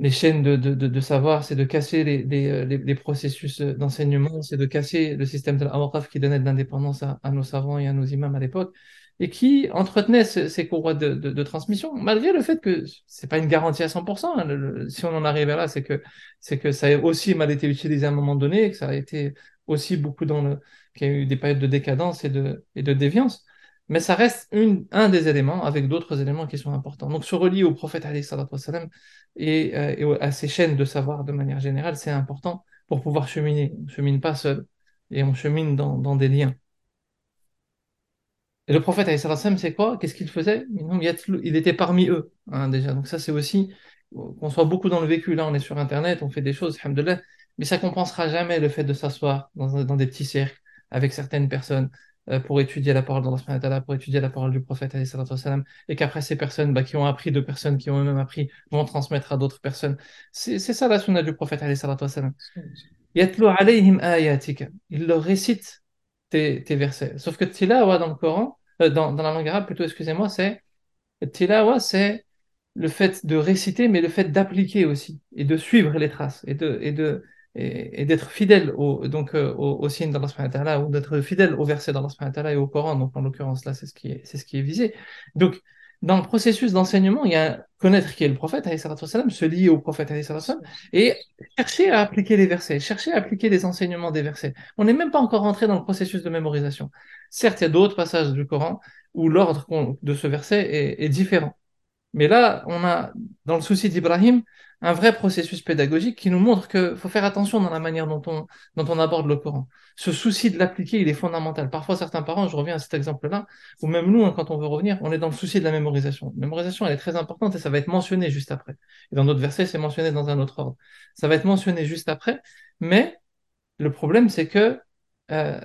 les chaînes de, de, de, savoir, c'est de casser euh, les, processus d'enseignement, c'est de casser le système de l'awaqaf qui donnait de l'indépendance à nos savants et à nos imams à l'époque, et qui entretenait ce- ces courroies de, transmission, malgré le fait que c'est pas une garantie à 100%. hein, si on en arrive là, c'est que, c'est que ça a aussi mal été utilisé à un moment donné, que ça a été aussi beaucoup dans le, qu'il y a eu des périodes de décadence et de, et de déviance. Mais ça reste un des éléments avec d'autres éléments qui sont importants. Donc, se relier au prophète, wassalam, et, euh, et à ces chaînes de savoir de manière générale, c'est important pour pouvoir cheminer. On ne chemine pas seul et on chemine dans des liens. Et le prophète, c'est quoi? Qu'est-ce qu'il faisait? Il était parmi eux, hein, déjà. Donc ça, c'est aussi qu'on soit beaucoup dans le vécu. Là, on est sur Internet, on fait des choses, mais ça compensera jamais le fait de s'asseoir dans, des petits cercles avec certaines personnes euh, pour étudier la parole d'Allah, pour étudier la parole du prophète, et qu'après ces personnes bah, qui ont appris de personnes qui ont eux-mêmes appris vont transmettre à d'autres personnes. C'est ça la sunna du prophète. Il leur récite tes, versets. Sauf que tilawa dans le Coran, euh, dans, la langue arabe plutôt, excusez-moi, c'est tilawa, c'est le fait de réciter, mais le fait d'appliquer aussi, et de suivre les traces, et de, et de, et, d'être fidèle au, donc, euh, au, au signe d'Allah ou d'être fidèle au verset d'Allah et au Coran. Donc, en l'occurrence, là, c'est ce qui est, c'est ce qui est visé. Donc, dans le processus d'enseignement, il y a connaître qui est le prophète, se lier au prophète, et chercher à appliquer les versets, chercher à appliquer les enseignements des versets. On n'est même pas encore rentré dans le processus de mémorisation. Certes, il y a d'autres passages du Coran où l'ordre de ce verset est différent. Mais là, on a, dans le souci d'Ibrahim, un vrai processus pédagogique qui nous montre qu'il faut faire attention dans la manière dont on, aborde le Coran. Ce souci de l'appliquer, il est fondamental. Parfois, certains parents, je reviens à cet exemple-là, ou même nous, hein, quand on veut revenir, on est dans le souci de la mémorisation. La mémorisation, elle est très importante et ça va être mentionné juste après. Et dans d'autres versets, c'est mentionné dans un autre ordre. Ça va être mentionné juste après, mais le problème, c'est que euh,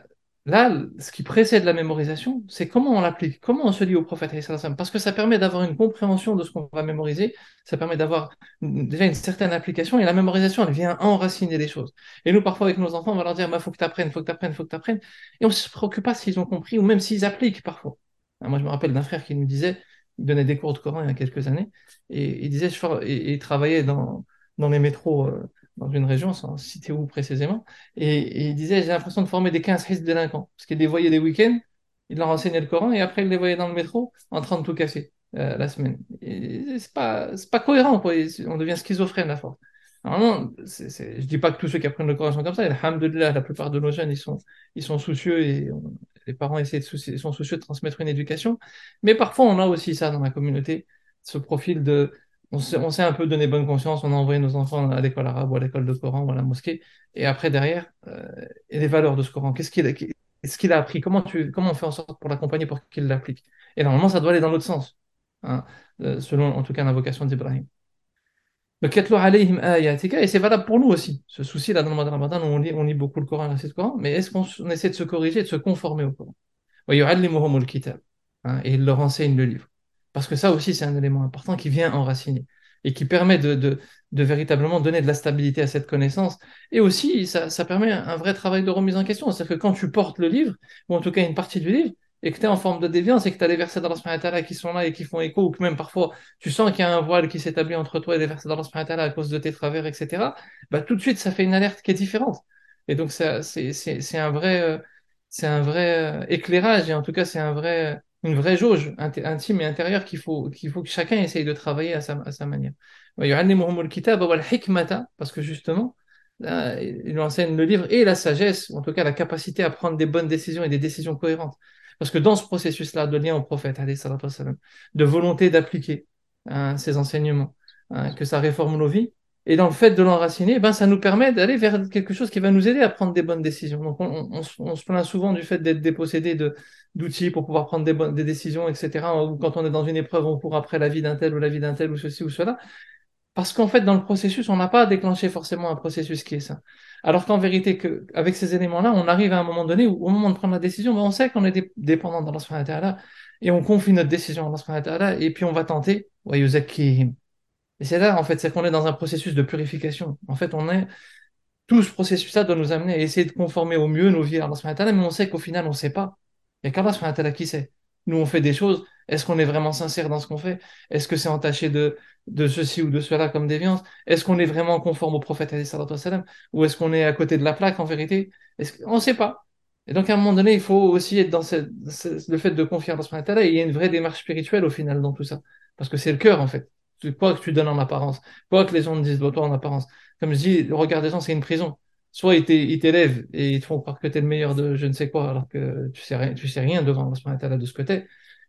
là, ce qui précède la mémorisation, c'est comment on l'applique, comment on se lie au prophète, parce que ça permet d'avoir une compréhension de ce qu'on va mémoriser, ça permet d'avoir déjà une certaine application, et la mémorisation, elle vient enraciner les choses. Et nous, parfois, avec nos enfants, on va leur dire, il faut que tu apprennes, il faut que tu apprennes, il faut que tu apprennes, et on ne se préoccupe pas s'ils ont compris, ou même s'ils appliquent parfois. Ah, Moi, je me rappelle d'un frère qui nous disait, il donnait des cours de Coran il y a quelques années, et il disait, il travaillait dans, dans les métros, euh, dans une région, sans citer où précisément, et, il disait, j'ai l'impression de former des 15 hizb délinquants. Parce qu'il les voyait les week-ends, il leur enseignait le Coran, et après il les voyait dans le métro en train de tout casser euh, la semaine. C'est pas, pas cohérent, quoi. On devient schizophrène à force. Alors non, c'est, c'est- je dis pas que tous ceux qui apprennent le Coran sont comme ça. Et alhamdoulilah, la plupart de nos jeunes, ils sont, ils sont soucieux et les parents essaient de sont soucieux de transmettre une éducation. Mais parfois, on a aussi ça dans la communauté, ce profil de on s'est un peu donné bonne conscience, on a envoyé nos enfants à l'école arabe ou à l'école de Coran ou à la mosquée. Et après, derrière, euh, les valeurs de ce Coran, qu'est-ce qu'il a, appris? Comment, on fait en sorte pour l'accompagner pour qu'il l'applique? Et normalement, ça doit aller dans l'autre sens, hein, euh, selon en tout cas l'invocation d'Ibrahim. Et c'est valable pour nous aussi. Ce souci-là, dans le mois de on lit, on lit beaucoup le Coran, le Coran, mais est-ce qu'on essaie de se corriger, de se conformer au Coran? Hein, et il leur enseigne le livre. Parce que ça aussi, c'est un élément important qui vient enraciner et qui permet de, de, de véritablement donner de la stabilité à cette connaissance. Et aussi, ça, ça permet un vrai travail de remise en question. C'est-à-dire que quand tu portes le livre, ou en tout cas une partie du livre, et que tu es en forme de déviance et que tu as les versets d'Allah qui sont là et qui font écho, ou que même parfois tu sens qu'il y a un voile qui s'établit entre toi et les versets d'Allah wa ta'ala à cause de tes travers, etc., bah, tout de suite, ça fait une alerte qui est différente. Et donc, c'est un vrai, euh, c'est un vrai euh, éclairage et en tout cas, c'est un vrai, une vraie jauge intime et intérieure qu'il faut, qu'il faut que chacun essaye de travailler à sa, à sa manière. Parce que justement, là, il enseigne le livre et la sagesse, ou en tout cas la capacité à prendre des bonnes décisions et des décisions cohérentes. Parce que dans ce processus-là de lien au prophète, de volonté d'appliquer hein, ses enseignements, hein, que ça réforme nos vies, et dans le fait de l'enraciner, ben, ça nous permet d'aller vers quelque chose qui va nous aider à prendre des bonnes décisions. Donc, on, se plaint souvent du fait d'être dépossédé d'outils pour pouvoir prendre des bonnes décisions, etc. Ou quand on est dans une épreuve, on court après la vie d'un tel ou la vie d'un tel ou ceci ou cela. Parce qu'en fait, dans le processus, on n'a pas déclenché forcément un processus qui est ça. Alors qu'en vérité, que, avec ces éléments-là, on arrive à un moment donné où, au moment de prendre la décision, ben, on sait qu'on est dé- dépendant d'Allah et on confie notre décision à Allah et puis on va tenter. Et c'est là, en fait, c'est qu'on est dans un processus de purification. En fait, on est, tout ce processus-là doit nous amener à essayer de conformer au mieux nos vies à Allah mais on sait qu'au final, on ne sait pas. A qu'Allah qui sait? Nous, on fait des choses. Est-ce qu'on est vraiment sincère dans ce qu'on fait? Est-ce que c'est entaché de, de ceci ou de cela comme déviance? Est-ce qu'on est vraiment conforme au prophète? Ou est-ce qu'on est à côté de la plaque en vérité? On ne sait pas. Et donc, à un moment donné, il faut aussi être dans le fait de confier à Allah. Et il y a une vraie démarche spirituelle au final dans tout ça. Parce que c'est le cœur, en fait. Quoi que tu donnes en apparence, quoi que les gens disent de toi en apparence. Comme je dis, regard des gens, c'est une prison. Soit ils t'é- ils t'élèvent et ils te font croire que tu es le meilleur de je ne sais quoi, alors que tu sais rien, tu sais rien devant Allah de ce côté.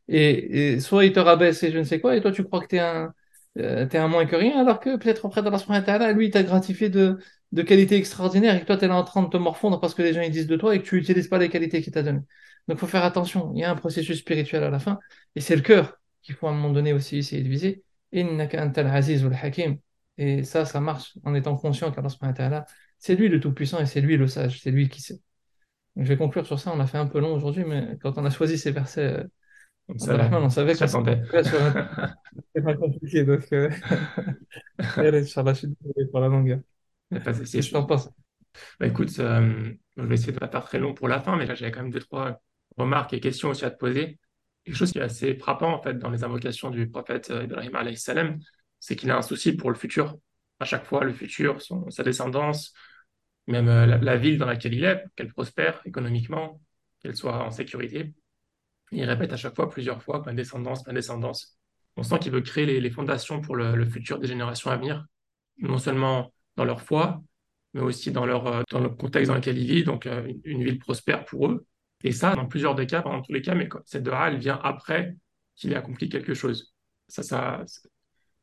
Et, et soit ils te rabaissent et je ne sais quoi, et toi tu crois que tu es un, euh, t'es un moins que rien, alors que peut-être auprès d'Allah subhanahu wa lui, il t'a gratifié de, de qualités extraordinaires et que toi, tu es là en train de te morfondre parce que les gens ils disent de toi et que tu n'utilises pas les qualités qu'il t'a données. Donc, faut faire attention. Il y a un processus spirituel à la fin et c'est le cœur qu'il faut à un moment donné aussi essayer de viser. Et ça, ça marche en étant conscient qu'Allah c'est lui le tout-puissant et c'est lui le sage, c'est lui qui sait. Donc, je vais conclure sur ça. On a fait un peu long aujourd'hui, mais quand on a choisi ces versets, euh, ça, on savait serait sur un pas compliqué. Donc, euh, allez, Inch'Allah, je suis désolé pour la longueur. Il n'y a pas de souci. Qu'est-ce que tu en penses? Bah, écoute, euh, je vais essayer de ne pas faire très long pour la fin, mais là, j'avais quand même deux, trois remarques et questions aussi à te poser. Quelque chose qui est assez frappant, en fait, dans les invocations du prophète euh, Ibrahim alayhi salam, c'est qu'il a un souci pour le futur. À chaque fois, le futur, sa descendance, même euh, la, ville dans laquelle il est, qu'elle prospère économiquement, qu'elle soit en sécurité. Il répète à chaque fois, plusieurs fois, ma descendance, ma descendance. On sent qu'il veut créer les, fondations pour le, futur des générations à venir, non seulement dans leur foi, mais aussi dans leur, euh, dans le contexte dans lequel ils vivent, donc une ville prospère pour eux. Et ça, dans plusieurs des cas, pas dans tous les cas, mais cette dora, elle vient après qu'il ait accompli quelque chose. Ça, ça,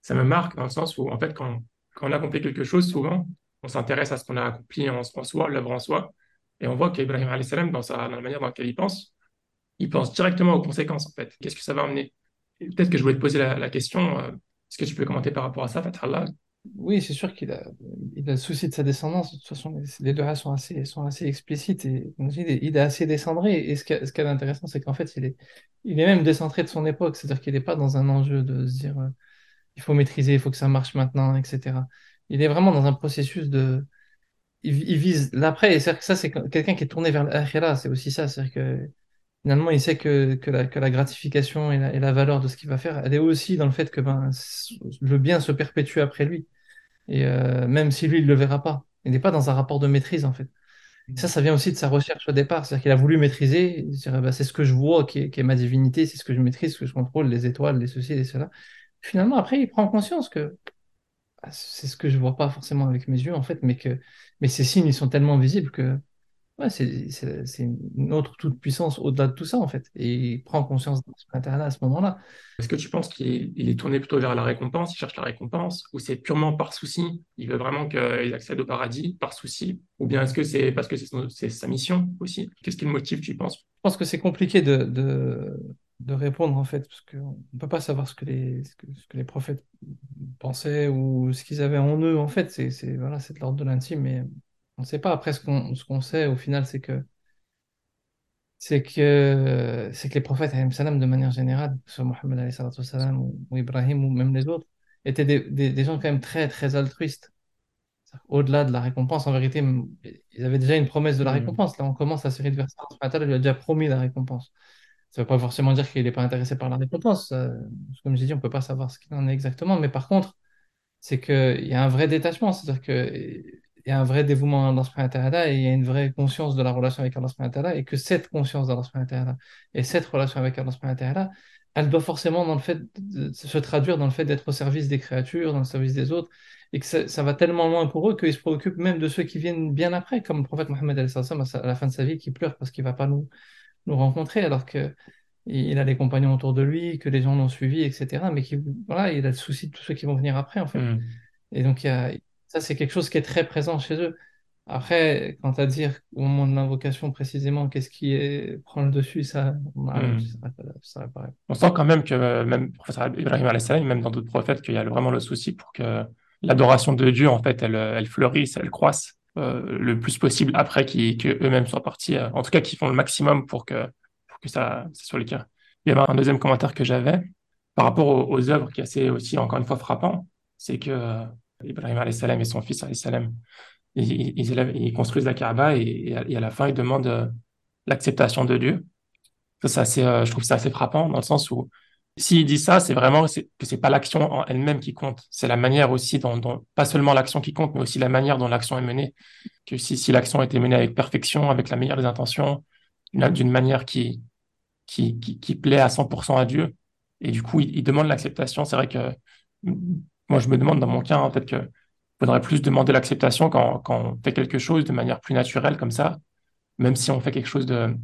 ça me marque dans le sens où, en fait, quand, quand on accomplit quelque chose, souvent, on s'intéresse à ce qu'on a accompli en, soi, l'œuvre en soi, et on voit qu'Ibrahim salam, dans dans la manière dans laquelle il pense, il pense directement aux conséquences, en fait. Qu'est-ce que ça va emmener? Et Peut-être que je voulais te poser la, la question, euh, est-ce que tu peux commenter par rapport à ça, Fathallah? Oui, c'est sûr qu'il a, il a le souci de sa descendance. De toute façon, les, deux races sont assez, sont assez explicites et comme je il est, assez décentré. Et ce qui est, ce qui est intéressant, c'est qu'en fait, il est, il est même décentré de son époque. C'est-à-dire qu'il n'est pas dans un enjeu de se dire euh, il faut maîtriser, il faut que ça marche maintenant, etc. Il est vraiment dans un processus de. Il, il vise l'après. Et c'est-à-dire que ça, c'est quelqu'un qui est tourné vers l'akhira. C'est aussi ça. C'est-à-dire que finalement, il sait que, que, la, que la gratification et la, et la valeur de ce qu'il va faire, elle est aussi dans le fait que ben, le bien se perpétue après lui. Et euh, même si lui, il ne le verra pas. Il n'est pas dans un rapport de maîtrise, en fait. Et ça, ça vient aussi de sa recherche au départ. C'est-à-dire qu'il a voulu maîtriser. bah, c'est ce que je vois qui est, qui est ma divinité, c'est ce que je maîtrise, ce que je contrôle, les étoiles, les ceci, les cela. Finalement, après, il prend conscience que bah, c'est ce que je vois pas forcément avec mes yeux, en fait, mais que mais ces signes, ils sont tellement visibles que ouais, c'est une autre toute-puissance au-delà de tout ça, en fait. Et il prend conscience de ce là à ce moment-là. Est-ce que tu penses qu'il est, tourné plutôt vers la récompense, il cherche la récompense, ou c'est purement par souci, il veut vraiment qu'ils accèdent au paradis par souci, ou bien est-ce que c'est parce que c'est sa mission aussi? Qu'est-ce qui le motive, tu penses? Je pense que c'est compliqué de, de, de répondre en fait, parce qu'on ne peut pas savoir ce que les, ce que, ce que les prophètes pensaient ou ce qu'ils avaient en eux. En fait, c'est voilà, c'est de l'ordre de l'intime, mais on ne sait pas. Après, ce qu'on ce qu'on sait au final, c'est que, c'est que, c'est que les prophètes, salam, de manière générale, que ce soit Mohammed wassalam, ou, ou Ibrahim ou même les autres, étaient des, des, des gens quand même très, très altruistes. Au-delà de la récompense, en vérité, ils avaient déjà une promesse de la Hmm. récompense. Là, on commence la série de versets. Allah lui a déjà promis la récompense. Ça ne veut pas forcément dire qu'il n'est pas intéressé par la récompense. Comme j'ai dit, on ne peut pas savoir ce qu'il en est exactement. Mais par contre, c'est qu'il y a un vrai détachement. C'est-à-dire que il y a un vrai dévouement à Allah subhanahu et il y a une vraie conscience de la relation avec Allah subhanahu et que cette conscience d'Allah subhanahu et cette relation avec Allah subhanahu elle doit forcément dans le fait de se traduire dans le fait d'être au service des créatures, dans le service des autres et que ça, ça va tellement loin pour eux qu'ils se préoccupent même de ceux qui viennent bien après, comme le prophète Mohammed à la fin de sa vie qui pleure parce qu'il va pas nous, nous rencontrer alors que il a les compagnons autour de lui, que les gens l'ont suivi, etc. Mais qui, voilà, il a le souci de tous ceux qui vont venir après, en fait. Hmm. Et donc, il y a, ça, c'est quelque chose qui est très présent chez eux. Après, quant à dire au moment de l'invocation précisément, qu'est-ce qui est, prend le dessus, ça, Hmm. ça, On sent quand même que euh, même prophète Ibrahim salam, même dans d'autres prophètes, qu'il y a vraiment le souci pour que l'adoration de Dieu, en fait, elle, elle fleurisse, elle croisse euh, le plus possible après qu'eux-mêmes soient partis, euh, en tout cas qu'ils font le maximum pour que, pour que ça, ça soit le cas. Il y avait un deuxième commentaire que j'avais par rapport aux, aux, œuvres qui est assez aussi, encore une fois, frappant, c'est que Ibrahim salam et son fils salam, ils, ils, construisent la Kaaba et, à, la fin, ils demandent euh, l'acceptation de Dieu. Ça, assez, euh, je trouve ça assez frappant dans le sens où s'il dit ça, c'est vraiment que c'est pas l'action en elle-même qui compte, c'est la manière aussi dont, pas seulement l'action qui compte, mais aussi la manière dont l'action est menée. Que si, si l'action était menée avec perfection, avec la meilleure des intentions, d'une manière qui, qui, qui, qui, plaît à 100% à Dieu, et du coup, il, il demande l'acceptation. C'est vrai que moi, je me demande dans mon cas, hein, peut-être qu'il faudrait plus demander l'acceptation quand, on fait quelque chose de manière plus naturelle comme ça, même si on fait quelque chose de,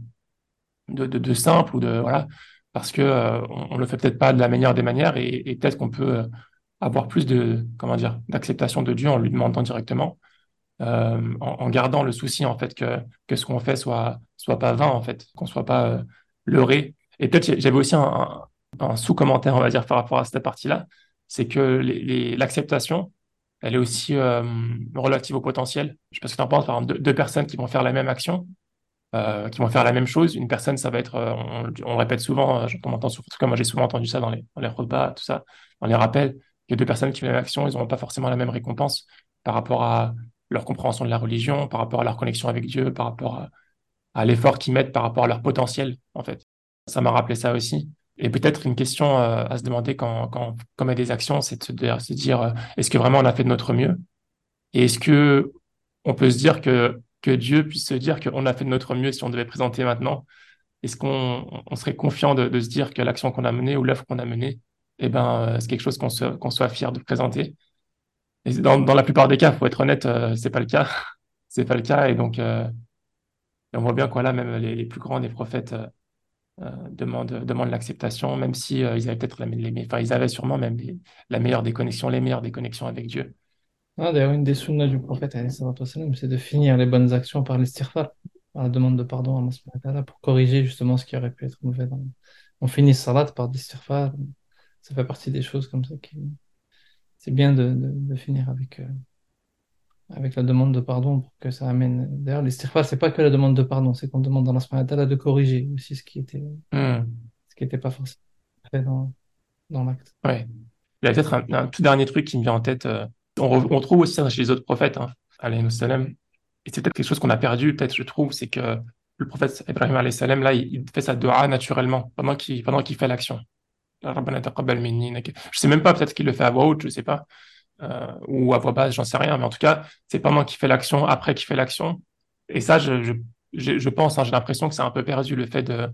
simple ou de voilà parce que euh, on, on, le fait peut-être pas de la meilleure des manières et, peut-être qu'on peut euh, avoir plus de comment dire d'acceptation de Dieu en lui demandant directement, euh, en, gardant le souci en fait que que ce qu'on fait soit soit pas vain en fait, qu'on soit pas euh, leurré. Et peut-être j'avais aussi un, un, sous-commentaire on va dire par rapport à cette partie-là, c'est que l'acceptation elle est aussi euh, relative au potentiel. Je sais pas ce que tu en penses, par exemple, deux, personnes qui vont faire la même action, euh, qui vont faire la même chose. Une personne, ça va être, euh, on, répète souvent, entend en tout cas moi j'ai souvent entendu ça dans les, dans les repas, tout ça, dans les rappels, que deux personnes qui font la même action, ils n'auront pas forcément la même récompense par rapport à leur compréhension de la religion, par rapport à leur connexion avec Dieu, par rapport à l'effort qu'ils mettent, par rapport à leur potentiel, en fait. Ça m'a rappelé ça aussi. Et peut-être une question euh, à se demander quand, on met des actions, c'est de se, dire, euh, est-ce que vraiment on a fait de notre mieux? Et est-ce que on peut se dire que Dieu puisse se dire qu'on a fait de notre mieux si on devait présenter maintenant? Est-ce qu'on on serait confiant de, se dire que l'action qu'on a menée ou l'œuvre qu'on a menée, eh ben, euh, c'est quelque chose qu'on soit fier de présenter? Dans, la plupart des cas, faut être honnête, euh, c'est pas le cas. c'est pas le cas. Et donc, on voit bien quoi là, même les, plus grands des prophètes demandent, demandent l'acceptation, même si euh, ils avaient peut-être les, enfin, ils avaient sûrement même les, la meilleure des connexions, les meilleures des connexions avec Dieu. Ah, D'ailleurs, une des sunnas du prophète, c'est de finir les bonnes actions par l'istighfar, par la demande de pardon à Allah pour corriger justement ce qui aurait pu être mauvais. On finit salat par l'istighfar, ça fait partie des choses comme ça. C'est bien de, finir avec, euh, avec la demande de pardon pour que ça amène... D'ailleurs, l'istighfar, c'est pas que la demande de pardon, c'est qu'on demande à Allah de corriger aussi ce qui était, mm. ce qui était pas forcément fait dans, dans l'acte. Ouais. Il y a peut-être un, un, tout dernier truc qui me vient en tête. Euh on, on, trouve aussi ça chez les autres prophètes, hein, salam. Et c'est peut-être quelque chose qu'on a perdu, peut-être, je trouve, c'est que le prophète Ibrahim salam, là, il, il, fait sa dua naturellement, pendant qu'il pendant qu'il fait l'action. Je sais même pas, peut-être qu'il le fait à voix haute, je sais pas, ou à voix basse, j'en sais rien, mais en tout cas, c'est pendant qu'il fait l'action, après qu'il fait l'action. Et ça, je, je, je pense, hein, j'ai l'impression que c'est un peu perdu, le fait de,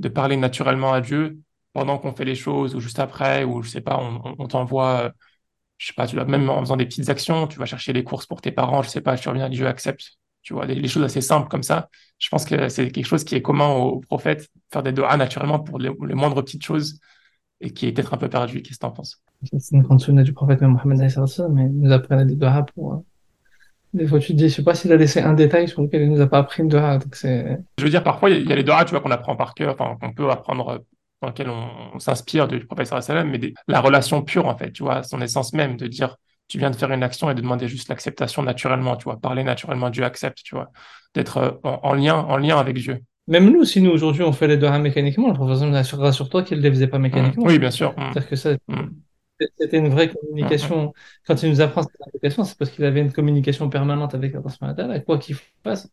de parler naturellement à Dieu pendant qu'on fait les choses, ou juste après, ou je sais pas, on, on, t'envoie je sais pas, même en faisant des petites actions, tu vas chercher des courses pour tes parents, je sais pas, tu reviens, Dieu accepte. Tu vois, des, les choses assez simples comme ça. Je pense que c'est quelque chose qui est commun aux, prophètes, faire des doigts naturellement pour les, les, moindres petites choses et qui est peut-être un peu perdu. Qu'est-ce que tu en penses C'est une grande sunna du prophète Mohammed, mais il nous apprenait des doigts pour. Euh, des fois, tu te dis, je sais pas s'il a laissé un détail sur lequel il nous a pas appris une. Donc c'est. Je veux dire, parfois, il y, a les tu vois, qu'on apprend par cœur, enfin, qu'on peut apprendre dans lequel on, on s'inspire du prophète sallam, mais des, la relation pure, en fait, tu vois, son essence même, de dire, tu viens de faire une action et de demander juste l'acceptation naturellement, tu vois, parler naturellement, Dieu accepte, tu vois, d'être en, en, lien, en lien avec Dieu. Même nous, si nous, aujourd'hui, on fait les doigts mécaniquement, le professeur nous assurera sur toi qu'il ne les faisait pas mécaniquement. Mmh. Oui, bien sûr. C'est-à-dire que ça, mmh. c'était une vraie communication. Mmh. Quand il nous apprend cette communication, c'est parce qu'il avait une communication permanente avec la et quoi qu'il fasse,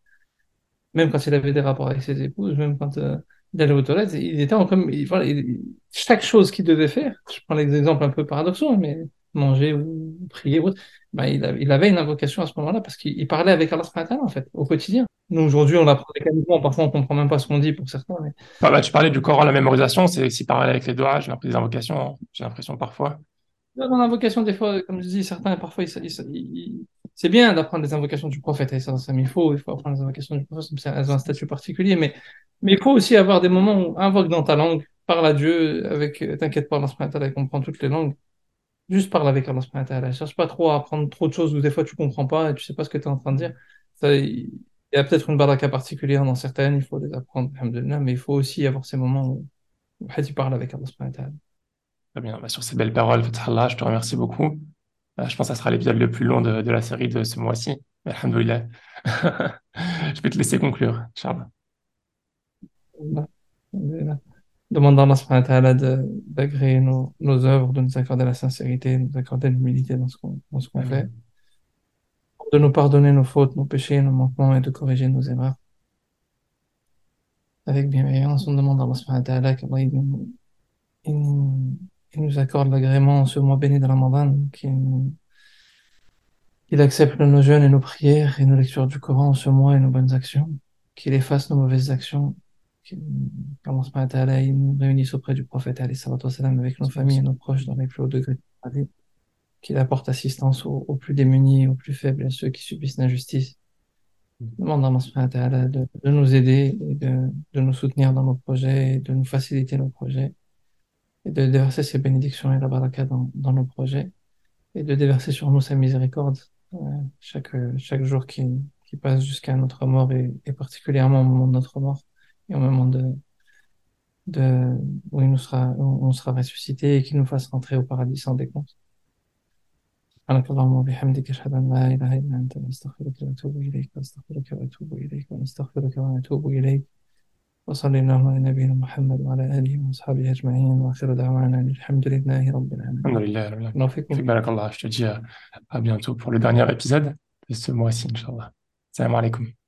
même quand il avait des rapports avec ses épouses, même quand euh, il allait aux toilettes, il était en comme, il, voilà, il, chaque chose qu'il devait faire, je prends l'exemple un peu paradoxal, mais manger ou prier, ou autre, bah, il, a- il avait une invocation à ce moment-là parce qu'il il parlait avec Allah en fait, au quotidien. Nous, aujourd'hui, on l'apprend mécaniquement, parfois on comprend même pas ce qu'on dit pour certains, mais Bah, bah, tu parlais du Coran, la mémorisation, c'est aussi pareil avec les doigts, j'ai l'impression des invocations, j'ai l'impression parfois. dans l'invocation, des fois, comme je dis, certains, parfois, ils- ils- c'est bien d'apprendre les invocations du prophète, et ça, ça, il faut, il faut apprendre les invocations du prophète, elles ont un statut particulier, mais, mais il faut aussi avoir des moments où invoque dans ta langue, parle à Dieu, avec, euh, t'inquiète pas, Allah il comprend toutes les langues, Juste parle avec Allah subhanahu wa ta'ala. Cherche pas trop à apprendre trop de choses où des fois tu comprends pas et tu sais pas ce que tu es en train de dire. Ça, il y a peut-être une baraka particulière dans certaines, il faut les apprendre, mais il faut aussi avoir ces moments où, où tu parles avec Allah subhanahu wa ta'ala. Très bien, bah, sur ces belles paroles, Fatah je te remercie beaucoup. Euh, je pense que ça sera l'épisode le plus long de, de la série de ce mois-ci. Alhamdoulilah. Je vais te laisser conclure, Charles. Demande à Allah subhanahu wa ta'ala de- d'agréer nos, nos œuvres, de nous accorder la sincérité, de nous accorder l'humilité dans ce qu'on fait, Amin. de nous pardonner nos fautes, nos péchés, nos manquements et de corriger nos erreurs. Avec bienveillance, on demande à Allah subhanahu wa ta'ala qu'Allah il nous, accorde l'agrément en ce mois béni de Ramadan, qu'il qu'il accepte nos jeûnes et nos prières et nos lectures du Coran en ce mois et nos bonnes actions, qu'il efface nos mauvaises actions, il nous réunisse auprès du prophète avec nos familles et nos proches dans les plus hauts degrés de qu'il apporte assistance aux, aux plus démunis, aux plus faibles et à ceux qui subissent l'injustice. Demande à de, de nous aider et de, de nous soutenir dans nos projets, et de nous faciliter nos projets et de déverser ses bénédictions et la baraka dans, dans nos projets et de déverser sur nous sa miséricorde euh, chaque, chaque jour qui, qui passe jusqu'à notre mort et, et particulièrement au moment de notre mort et au moment de, de, où il nous sera, où on sera ressuscité et qu'il nous fasse rentrer au paradis sans décompte. سبحانك اللهم وبحمدك أشهد أن لا إله إلا أنت نستغفرك ونتوب إليك ونستغفرك ونتوب إليك ونستغفرك ونتوب إليك وصلى اللهم على نبينا محمد وعلى آله وأصحابه أجمعين وآخر دعوانا أن الحمد لله رب العالمين Alhamdoulilah. alhamdoulilah. الله فيكم Fik barakallah. Je te dis à, à bientôt pour le dernier épisode de ce mois-ci, Inch'Allah. Salam alaikum.